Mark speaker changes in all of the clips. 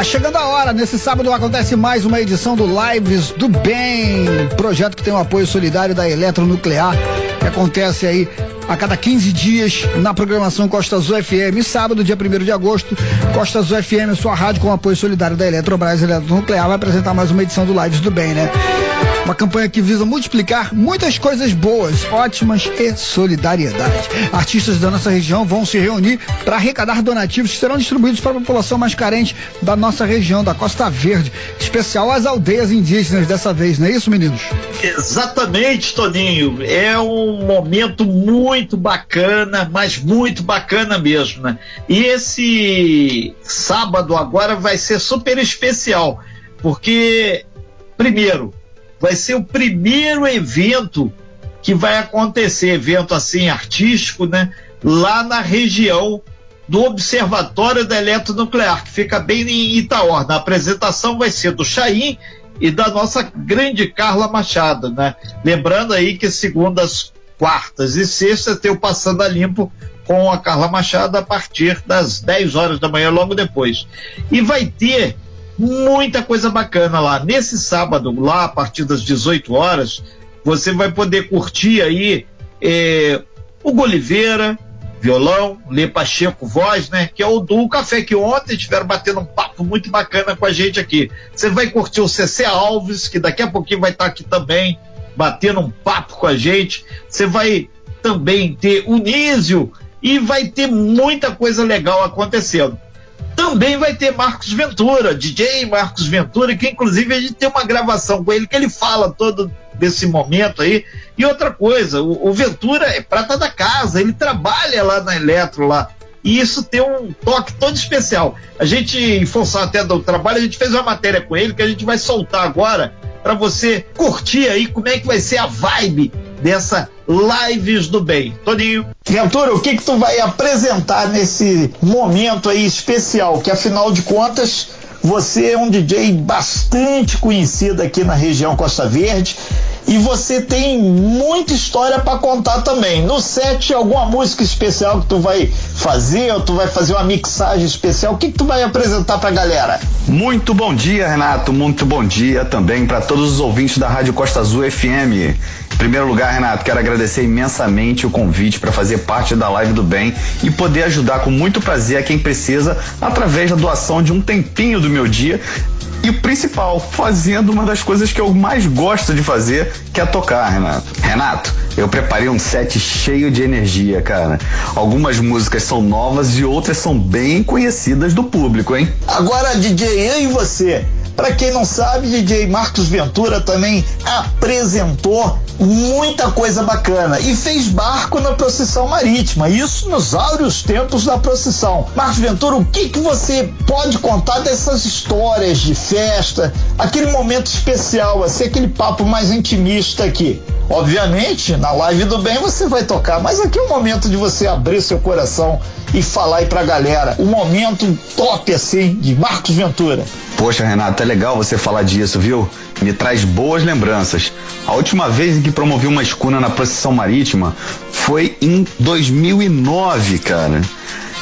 Speaker 1: Tá chegando a hora, nesse sábado acontece mais uma edição do Lives do Bem, projeto que tem o apoio solidário da Eletronuclear, que acontece aí a cada 15 dias na programação Costa Azul FM. Sábado, dia 1 de agosto, Costa Azul FM, sua rádio com apoio solidário da Eletrobras Eletronuclear, vai apresentar mais uma edição do Lives do Bem, né? Uma campanha que visa multiplicar muitas coisas boas, ótimas e solidariedade. Artistas da nossa região vão se reunir para arrecadar donativos que serão distribuídos para a população mais carente da nossa região, da Costa Verde, especial às aldeias indígenas dessa vez, não é isso, meninos?
Speaker 2: Exatamente, Toninho. É um momento muito bacana, mas muito bacana mesmo, né? E esse sábado agora vai ser super especial, porque primeiro vai ser o primeiro evento que vai acontecer, evento assim artístico, né? Lá na região do Observatório da Eletronuclear, que fica bem em Itaorna. A apresentação vai ser do Chaim e da nossa grande Carla Machado, né? Lembrando aí que segundas, quartas e sextas tem o Passando a Limpo com a Carla Machado a partir das 10 horas da manhã, logo depois. E vai ter muita coisa bacana lá. Nesse sábado, lá a partir das 18 horas, você vai poder curtir aí é, o Goliveira, violão, Lê Pacheco, voz, né? Que é o do Café, que ontem estiveram batendo um papo muito bacana com a gente aqui. Você vai curtir o CC Alves, que daqui a pouquinho vai estar aqui também, batendo um papo com a gente. Você vai também ter o Nísio e vai ter muita coisa legal acontecendo. Também vai ter Marcos Ventura, DJ Marcos Ventura, que inclusive a gente tem uma gravação com ele que ele fala todo desse momento aí. E outra coisa, o, o Ventura é prata da casa, ele trabalha lá na Eletro lá. E isso tem um toque todo especial. A gente, em função até do trabalho, a gente fez uma matéria com ele que a gente vai soltar agora para você curtir aí como é que vai ser a vibe dessa Lives do Bem. Toninho.
Speaker 3: Ventura, o que que tu vai apresentar nesse momento aí especial? Que afinal de contas, você é um DJ bastante conhecido aqui na região Costa Verde e você tem muita história para contar também. No set, alguma música especial que tu vai fazer, ou tu vai fazer uma mixagem especial? O que, que tu vai apresentar pra galera?
Speaker 4: Muito bom dia, Renato. Muito bom dia também para todos os ouvintes da Rádio Costa Azul FM. Em primeiro lugar, Renato, quero agradecer imensamente o convite para fazer parte da Live do Bem e poder ajudar com muito prazer a quem precisa através da doação de um tempinho do meu dia e o principal, fazendo uma das coisas que eu mais gosto de fazer, que é tocar, Renato. Renato, eu preparei um set cheio de energia, cara. Algumas músicas são novas e outras são bem conhecidas do público, hein?
Speaker 3: Agora, DJ, e você? Para quem não sabe, DJ Marcos Ventura também apresentou muita coisa bacana e fez barco na procissão marítima, isso nos áureos tempos da procissão. Marcos Ventura, o que, que você pode contar dessas histórias de festa, aquele momento especial, assim, aquele papo mais intimista aqui? Obviamente, na live do bem você vai tocar, mas aqui é o momento de você abrir seu coração e falar aí pra galera. O momento top assim de Marcos Ventura.
Speaker 4: Poxa, Renato, é legal você falar disso, viu? Me traz boas lembranças. A última vez em que promovi uma escuna na procissão marítima foi em 2009, cara.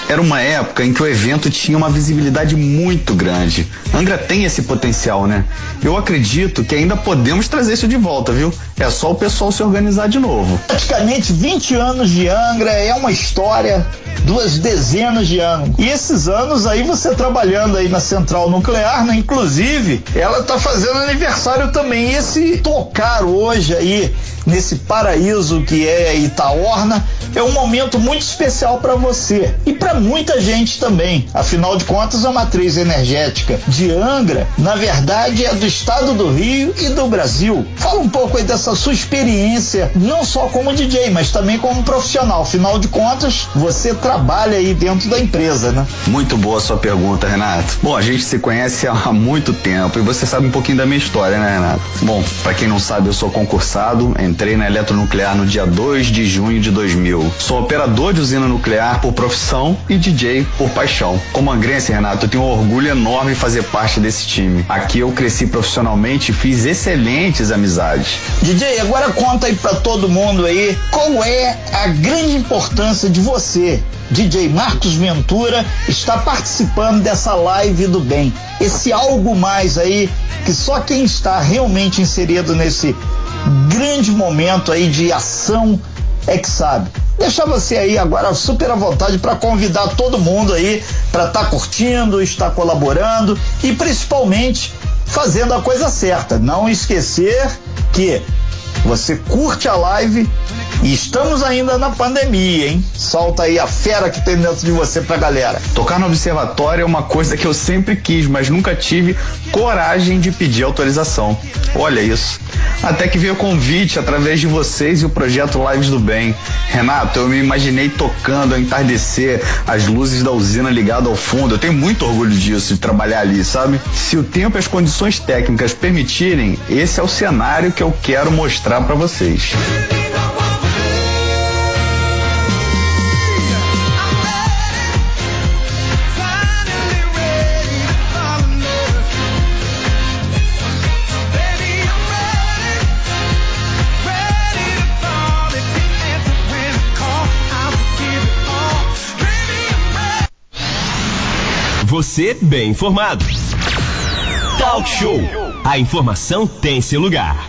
Speaker 4: Era uma época em que o evento tinha uma visibilidade muito grande. Angra tem esse potencial, né? Eu acredito que ainda podemos trazer isso de volta, viu? É só o pessoal se organizar de novo.
Speaker 3: Praticamente 20 anos de Angra é uma história, duas dezenas de anos. E esses anos aí você trabalhando aí na central nuclear, né? Inclusive, ela tá fazendo aniversário também. E esse tocar hoje aí nesse paraíso que é Itaorna é um momento muito especial para você e para muita gente também. Afinal de contas, a matriz energética de Angra, na verdade, é do estado do Rio e do Brasil. Fala um pouco aí dessa sua experiência, não só como DJ, mas também como profissional. Afinal de contas, você trabalha aí dentro da empresa, né?
Speaker 4: Muito boa a sua pergunta, Renato. Bom, a gente se conhece há muito tempo e você sabe um pouquinho da minha história, né, Renato? Bom, para quem não sabe, eu sou concursado, entrei na eletronuclear no dia 2 de junho de 2000. Sou operador de usina nuclear por profissão e DJ por paixão. Como angrense, Renato, eu tenho um orgulho enorme de fazer parte desse time. Aqui eu cresci profissionalmente e fiz excelentes amizades.
Speaker 3: DJ, agora conta aí para todo mundo aí qual é a grande importância de você, DJ Marcos Ventura, estar participando dessa live do bem. Esse algo mais aí que só quem está realmente inserido nesse grande momento aí de ação é que sabe. Deixar você aí agora super à vontade para convidar todo mundo aí para estar tá curtindo, estar colaborando e principalmente fazendo a coisa certa. Não esquecer que você curte a live e estamos ainda na pandemia, hein? Solta aí a fera que tem dentro de você pra galera.
Speaker 4: Tocar no observatório é uma coisa que eu sempre quis, mas nunca tive coragem de pedir autorização. Olha isso. Até que veio o convite através de vocês e o projeto Lives do Bem. Renato, eu me imaginei tocando ao entardecer, as luzes da usina ligadas ao fundo. Eu tenho muito orgulho disso, de trabalhar ali, sabe? Se o tempo e as condições técnicas permitirem, esse é o cenário que eu quero mostrar para vocês.
Speaker 5: Você bem informado. Talk Show. A informação tem seu lugar.